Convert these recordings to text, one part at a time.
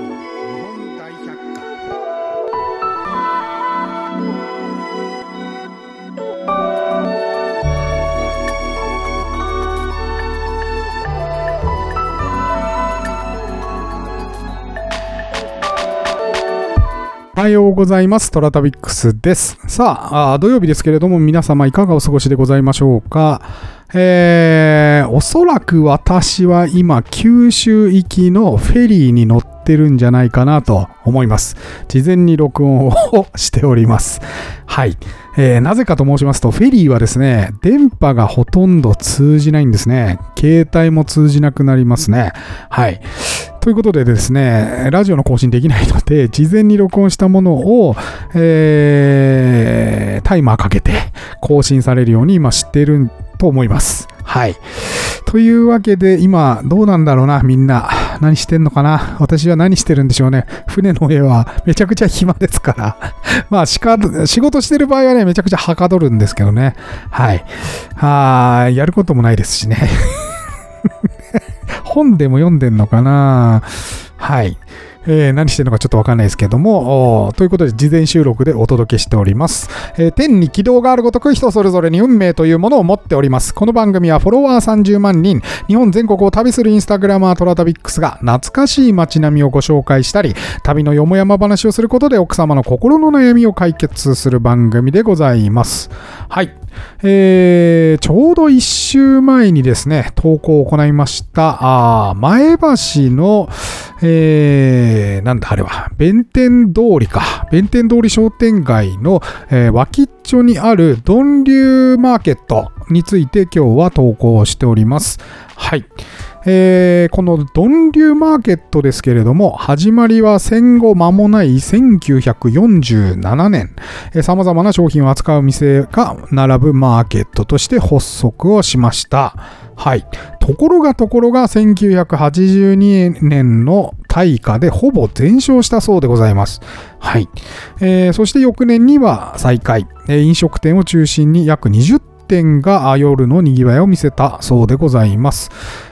の日本大百科おはようございます。トラタビックスです。さああ、土曜日です。けれども、皆様いかがお過ごしでございましょうか。えー、おそらく私は今、九州行きのフェリーに乗ってるんじゃないかなと思います。事前に録音をしております。はい。えーなぜかと申しますと、フェリーはですね、電波がほとんど通じないんですね。携帯も通じなくなりますね。はい。ということでですね、ラジオの更新できないので、事前に録音したものを、えータイマーかけて更新されるように今知っていると思います。はい。というわけで、今、どうなんだろうな、みんな。何してんのかな？私は何してるんでしょうね。船の上はめちゃくちゃ暇ですから。まあ、仕事してる場合はね、めちゃくちゃはかどるんですけどね。はい。はやることもないですしね。本でも読んでんのかな？はい。えー何してるのかちょっとわかんないですけども、ということで事前収録でお届けしております。えー天に軌道があるごとく人それぞれに運命というものを持っております。この番組はフォロワー30万人、日本全国を旅するインスタグラマートラタビックスが懐かしい街並みをご紹介したり、旅のよもやま話をすることで奥様の心の悩みを解決する番組でございます。はい。えーちょうど1週前にですね、投稿を行いました、あ前橋の、えーなんだあれは、弁天通りか、弁天通り商店街の、えー脇っちょにあるドンリューマーケットについて今日は投稿しております。はい。えーこのドン流マーケットですけれども、始まりは戦後間もない1947年、さまざまな商品を扱う店が並ぶマーケットとして発足をしました。はい。ところがところが1982年の大火でほぼ全焼したそうでございます。はい。えーそして翌年には再開、え飲食店を中心に約20店が夜のにぎわいを見せたそうでございます。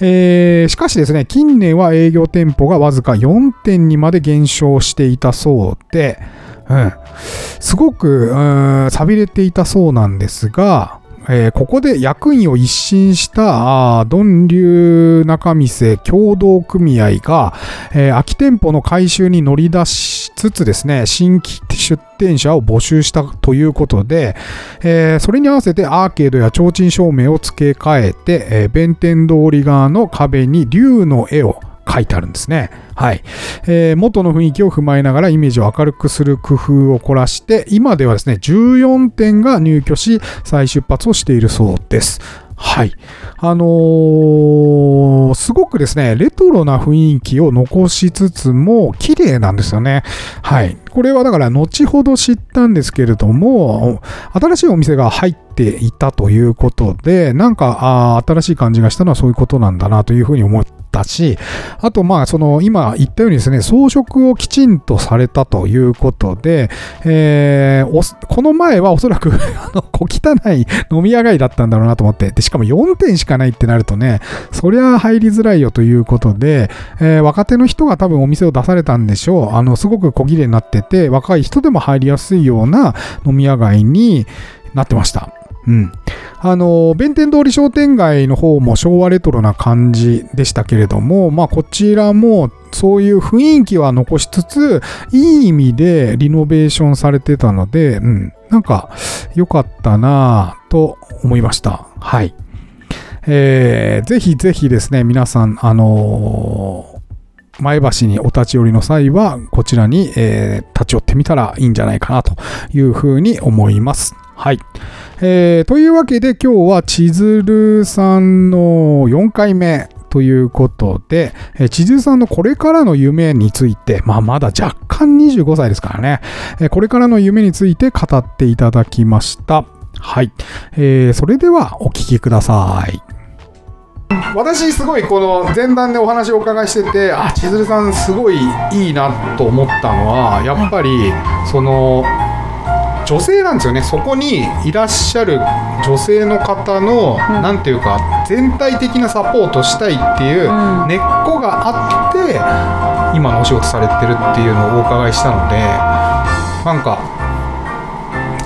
えーしかしですね、近年は営業店舗がわずか4店にまで減少していたそうで、うん、すごく、うん、寂れていたそうなんですが、えーここで役員を一新したあードン流中店協同組合が、えー空き店舗の改修に乗り出しつつですね、新規出店者を募集したということで、えーそれに合わせてアーケードや提灯照明を付け替えて、え弁天通り側の壁に竜の絵を書いてあるんですね。はい。えー元の雰囲気を踏まえながらイメージを明るくする工夫を凝らして、今ではですね、14点が入居し、再出発をしているそうです。はい。あのーすごくですね、レトロな雰囲気を残しつつも、綺麗なんですよね。はい。これはだから、後ほど知ったんですけれども、新しいお店が入っていたということで、なんか、あ新しい感じがしたのはそういうことなんだなというふうに思ったし、あと、まあ、その、今言ったようにですね、装飾をきちんとされたということで、えーこの前はおそらく あの、小汚い飲み屋街だったんだろうなと思って、で、しかも4点しかないってなるとね、そりゃ入りづらいよということで、えー若手の人が多分お店を出されたんでしょう。あの、すごく小綺麗になってて、若い人でも入りやすいような飲み屋街になってました。うん。あの、弁天通り商店街の方も昭和レトロな感じでしたけれども、まあ、こちらもそういう雰囲気は残しつつ、いい意味でリノベーションされてたので、うん、なんか良かったなぁと思いました。はい。えーぜひぜひですね、皆さん、あのー前橋にお立ち寄りの際は、こちらに、えー立ち寄ってみたらいいんじゃないかなというふうに思います。はい。えーというわけで今日は千鶴さんの4回目ということで、えー千鶴さんのこれからの夢について、まあまだ若干25歳ですからね、えーこれからの夢について語っていただきました。はい。えーそれではお聞きください。私すごいこの前段でお話をお伺いしててあ千鶴さんすごいいいなと思ったのはやっぱりその女性なんですよね。そこにいらっしゃる女性の方の、なんていうか全体的なサポートしたいっていううん。根っこがあって今のお仕事されてるっていうのをお伺いしたのでなんか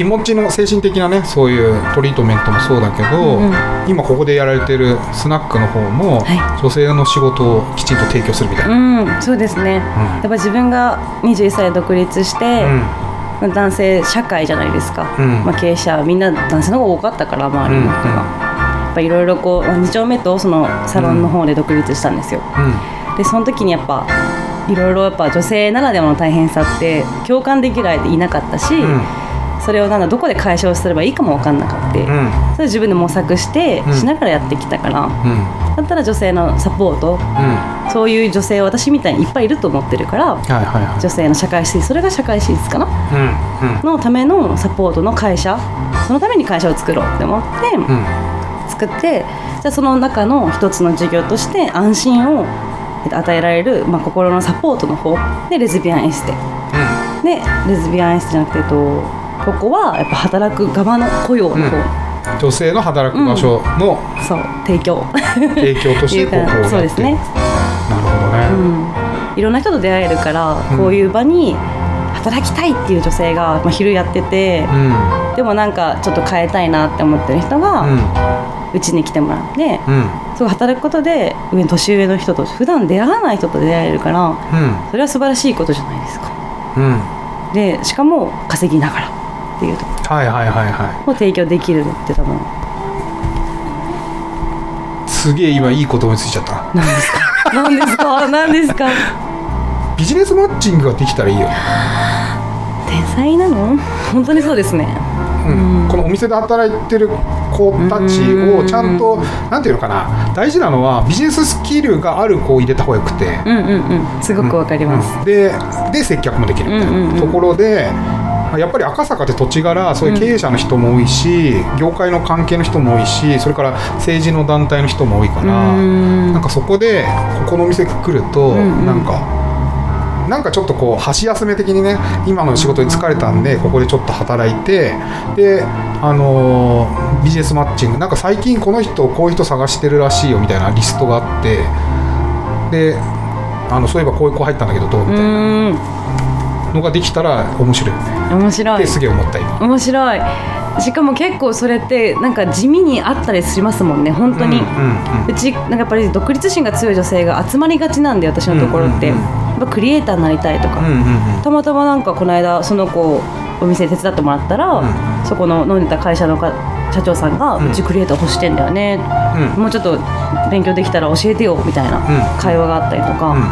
気持ちの精神的なねそういうトリートメントもそうだけど、うんうん。今ここでやられてるスナックの方も、は女性の仕事をきちんと提供するみたいな。うんそうですね、やっぱ自分が21歳で独立して、男性社会じゃないですか、うん。まあ、経営者みんな男性の方が多かったから周りの人が、うんうんやっぱいろいろこう2丁目とそのサロンの方で独立したんですよ、うん。でその時にやっぱいろいろやっぱ女性ならではの大変さって共感できる相手いなかったし、うんそれをなんだどこで解消すればいいかも分かんなかった、うん。それ自分で模索してうん。しながらやってきたから、うん。だったら女性のサポート。うん。そういう女性私みたいにいっぱいいると思ってるからはいはいはい。女性の社会進出。それが社会進出かな？うんのためのサポートの会社。そのために会社を作ろうって思って、作ってじゃあその中の一つの事業として安心をえっと与えられる、まあ、心のサポートの方。でレズビアンエステ。でレズビアンエステじゃなくて、えっと、ここはやっぱ働く側の雇用の方、女性の働く場所のそう提供。提供としてここを そうですね、なるほどね、うん、いろんな人と出会えるからうん。こういう場に働きたいっていう女性が、まあ、昼やってて、うん。でもなんかちょっと変えたいなって思ってる人がうん。うちに来てもらって、うん。そう働くことで上年上の人と普段出会わない人と出会えるからうん。それは素晴らしいことじゃないですか。うん。でしかも稼ぎながらっていうとこはいはいはいはろを提供できるって多分いすげえ今いいこと思いついちゃった。何ですか？何ですか？何ですか？ビジネスマッチングができたらいいよね、天才なの？本当にそうですね。うん。このお店で働いてる子たちをちゃんとなんていうのかな。大事なのはビジネススキルがある子を入れた方がよくて、うんうんうん。すごくわかります、うん。でで接客もできるみたいうんうんうん。なところで、やっぱり赤坂って土地柄そういう経営者の人も多いし、業界の関係の人も多いしそれから政治の団体の人も多いから、うん。なんかそこでここのお店来ると、んうん。なんか。なんかちょっとこう箸休め的にね今の仕事に疲れたんでここでちょっと働いてであのービジネスマッチングなんか最近この人こういう人探してるらしいよみたいなリストがあってであのそういえばこういう子入ったんだけどどう？みたいな。うんのができたら面白いよね。面白い。すげえ思った今。面白い。しかも結構それってなんか地味にあったりしますもんね本当に、うんうんうちなんかやっぱり独立心が強い女性が集まりがちなんで私のところって、うん。うんうんやっぱクリエイターになりたいとか、うんうんうん。たまたまなんかこの間その子お店手伝ってもらったら、ん。そこの飲んでた会社のか社長さんが、ううんちクリエイター欲してんだよね、うん。もうちょっと勉強できたら教えてよみたいな会話があったりとか、うん。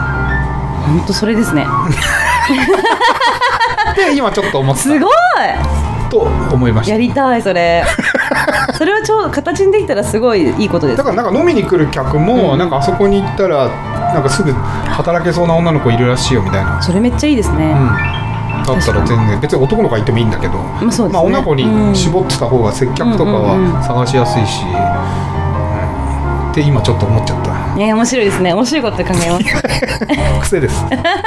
本当それですね で今ちょっと思った。すごい。と思いました。やりたいそれ。それはちょうど形にできたらすごいいいことですだからなんか飲みに来る客も、うん。なんかあそこに行ったらなんかすぐ働けそうな女の子いるらしいよみたいな、それめっちゃいいですね、うん、だったら全然。別に男の子がいてもいいんだけど、まあそうですね。まあ、女の子に絞ってた方が接客とかは探しやすいし、うんって今ちょっと思っちゃった。ね面白いですね。面白いこと考えます。癖です。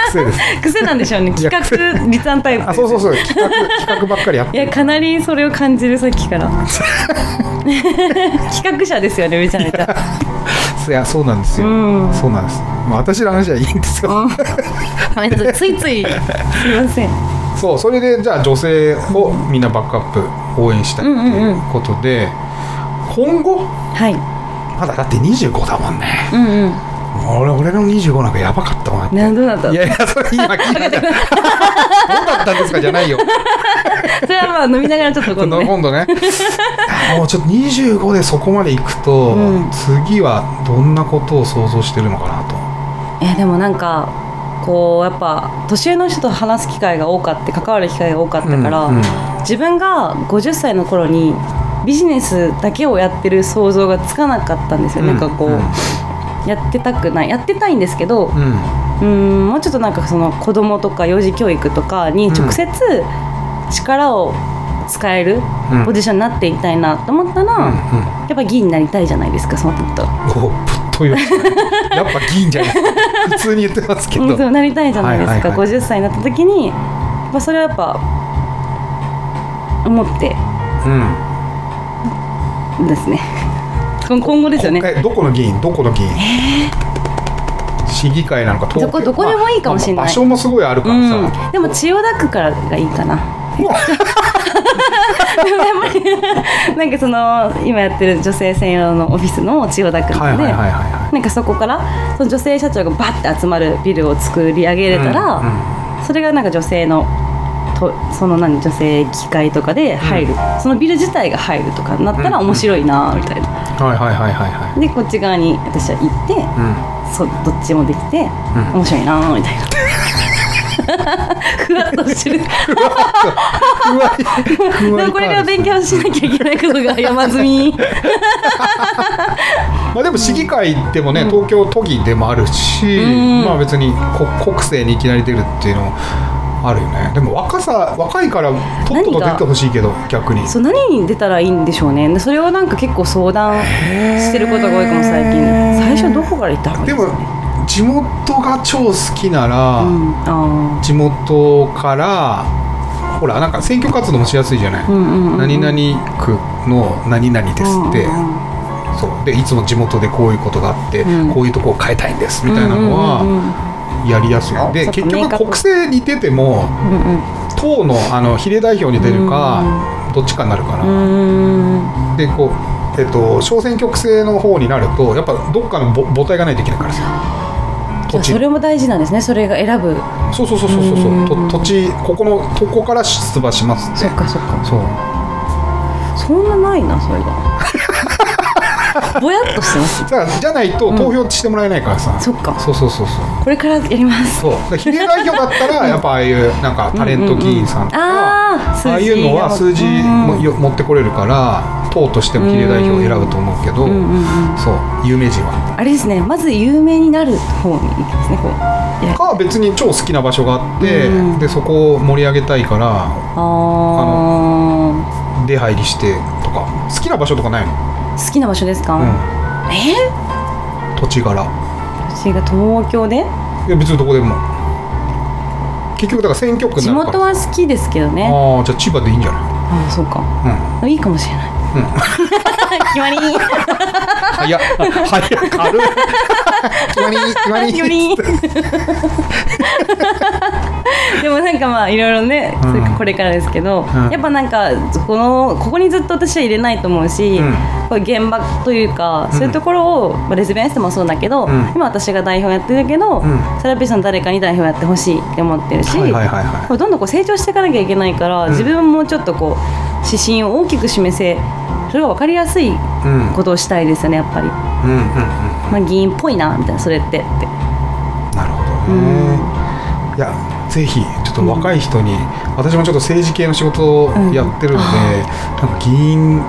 癖です。癖なんでしょうね。企画立案タイプ。あそうそうそう。企画企画ばっかりやってる。いやかなりそれを感じるさっきから。企画者ですよねめちゃめちゃ。いやそうなんですよ、うん。そうなんです、まあ、私の話はいいんですよ、ごめんなさい。ついつい。すいません。そうそれでじゃあ女性をみんなバックアップ応援したいっていうことで、今後はいまだだって25だもんね。うんうん。俺俺の25なんかやばかったもんだって。何どうだった？いやいやそれ今聞いた。どうだったんですか？じゃないよ。それはまあ飲みながらちょっと今度ね。今度ね。もうちょっと25でそこまで行くと、うん。次はどんなことを想像してるのかなと。えでもなんかこうやっぱ年上の人と話す機会が多かった関わる機会が多かったから、うんうん自分が50歳の頃にビジネスだけをやってる想像がつかなかったんですよ、うん。なんかこう、うん。やってたくない。やってたいんですけどうん。んもうちょっとなんかその子供とか幼児教育とかに直接力を使えるうん。ポジションになっていきたいなと思ったら、うんうん。やっぱ議員になりたいじゃないですかその時と。やっぱ議員じゃない。普通に言ってますけど。なりたいじゃないですか、はいはいはい。50歳になった時に、まあ、それはやっぱ思ってですね。今今後ですよね。えどこの議員？どこの議員、市議会なのかどこどこでもいいかもしれない。まあ場所もすごいあるからさ、うん、でも千代田区からがいいかな。でもやっぱりなんかその今やってる女性専用のオフィスの千代田区なのでなんかそこからその女性社長がバッて集まるビルを作り上げれたら、うんうん。それがなんか女性のとその何女性機会とかで入る、そのビル自体が入るとかになったら面白いなみたいな、はいはいはいはいはでこっち側に私は行って、いうん。そどっちもできて、うん。面白いなみたいな。ふわっとしてる。ふわこれから勉強しなきゃいけないことが山積み。まあでも市議会でもね、東京都議でもあるし、うん。まあ別にこ国政にいきなり出るっていうのもあるよね。でも若さ若いからとっとと出てほしいけど逆に。そう何に出たらいいんでしょうね。でそれをなんか結構相談してることが多いかも最近。最初どこから行った方がいいでも地元が超好きなら、うん。あ地元からほらなんか選挙活動もしやすいじゃない、ーうんうんうん。何々区の何々ですって、うんうんそう。でいつも地元でこういうことがあって、うん。こういうとこを変えたいんですみたいなのは、うんうんうんやりやすい。で結局国政に出ても党のあの比例代表に出るかどっちかになるから、でこう、えっと、小選挙区制の方になるとやっぱどっかの母母体がないといけないからさ。それも大事なんですねそれが選ぶ。そうそうそうそうそうう。んと土地ここのここから出馬しますって。そっかそっか。そう。そんなないなそれがぼやっとしてますだからじゃないと投票してもらえないからさ、そっか。そうそうそうそう。これからやります。そう。だから比例代表だったらやっぱああいうなんかタレント議員さんとか、ああああいうのは数字もよ持ってこれるから党としても比例代表を選ぶと思うけど、うんうんうんそう。有名人は。あれですね。まず有名になる方に行きますねこう。か別に超好きな場所があって、うん。でそこを盛り上げたいからあー。出入りしてとか。好きな場所とかないの、好きな場所ですか、うん、え？土地柄。私が東京で？いや別にどこでも。結局だから選挙区に地元は好きですけどね。ああじゃあ千葉でいいんじゃない？ああそうか。うん。いいかもしれない、決まりはや、はや、軽い。決まり、決まり。決まりでもなん。かまあいろいろね、うん。これからですけど、ん。やっぱなん。かこのここにずっと私は入れないと思うし、うん。これ現場というか、そういうところを、まあ、レズビアンステもそうだけど、うん。今私が代表やってるけど、ん。セラピストの誰かに代表やってほしいって思ってるし、はいはいはいはこれどん。どん。こう成長していかなきゃいけないから、自分もちょっとこう指針を大きく示せそれが分かりやすいことをしたいですよねやっぱり、うん、まあ、議員っぽいなみたいなそれってって。なるほどね。いや、ぜひ、ちょっと若い人に、私もちょっと政治系の仕事をやってるので、なんか議員。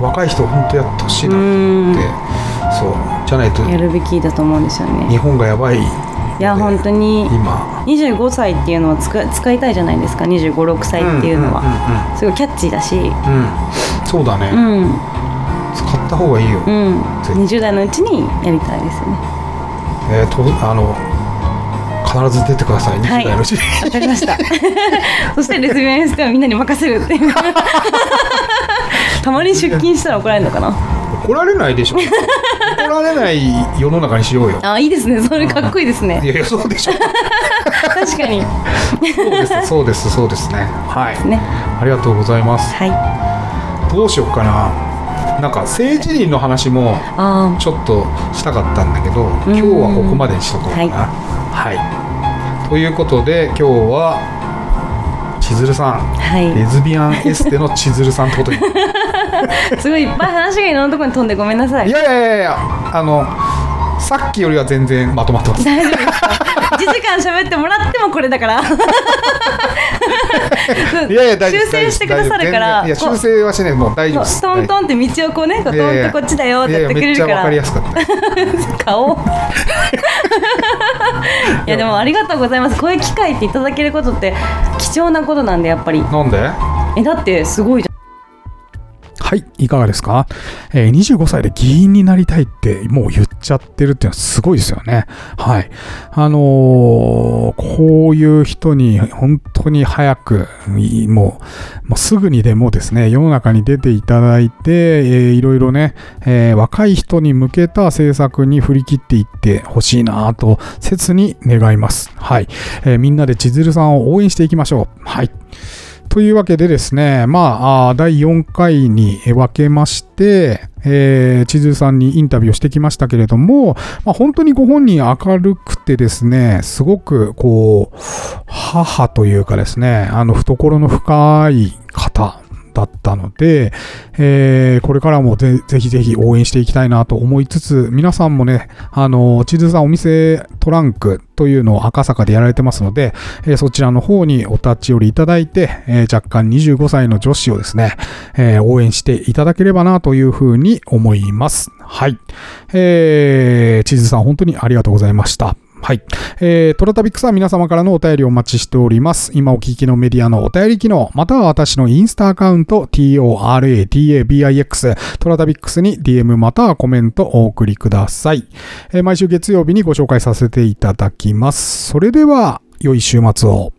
若い人、本当やってほしいなって。そう、じゃないと、やるべきだと思うんですよね。日本がやばい。いや本当に今。25歳っていうのを使使いたいじゃないですか2 5 6歳っていうのは、すごいキャッチーだし。うん、うん、うん、そうだね、うん。使った方がいいよ。うん。ぜひ20代のうちにやりたいですよね。えー、と、あの。必ず出てください、はい。20代のうちに。わかりました。そしてレズビアンエステはみんなに任せるっていう。たまに出勤したら怒られるのかな。怒られないでしょ。怒られない世の中にしようよ。あいいですね。それかっこいいですね。いやいやそうでしょ。確かに。そうですそうですそうですね。はい。ね。ありがとうございます。はいどうしようかな。なんか政治人の話もあちょっとしたかったんだけど今日はここまでにしとこうかな。はい、ということで今日は千鶴さん。あはい。レズビアンエステの千鶴さんってことに すごいいっぱい話がいろんなところに飛んでごめんなさい。いやいやいやいやあのさっきよりは全然まとまってます。大丈夫ですか？1時間喋ってもらってもこれだから いやいや大丈夫修正してくださるからいや修正はしない。もう大丈夫です。トントンって道をこうねこうトンとこっちだよってやってくれるかいやいやめっちゃわかりやらすかった。顔 いやでもありがとうございます。こういう機会っていただけることって貴重なことなんでやっぱり。なんで？えだってすごいじゃはい、いかがですか、えー ?25 歳で議員になりたいってもう言っちゃってるっていうのはすごいですよね。はい。あのーこういう人に本当に早く、もう、もうすぐにでもですね、世の中に出ていただいて、えーいろいろね、えー若い人に向けた政策に振り切っていってほしいなと、切に願います。はい。えみんなで千鶴さんを応援していきましょう。はい。というわけでですね、まあ、第4回に分けまして、えー、千鶴さんにインタビューをしてきましたけれども、まあ、本当にご本人明るくてですね、すごくこう、母というかですね、あの、懐の深い方だったので、えーこれからもぜひぜひ応援していきたいなと思いつつ、皆さんもね、あの、千鶴さんお店トランクというのを赤坂でやられてますので、えーそちらの方にお立ち寄りいただいて、えー若干25歳の女子をですね、えー応援していただければなというふうに思います。はい。えー、千鶴さん本当にありがとうございました。はい。えー、トラタビックスは皆様からのお便りをお待ちしております。今お聞きのメディアのお便り機能、または私のインスタアカウント、TORATABIX、トラタビックスに DM またはコメントをお送りください。えー毎週月曜日にご紹介させていただきます。それでは、良い週末を。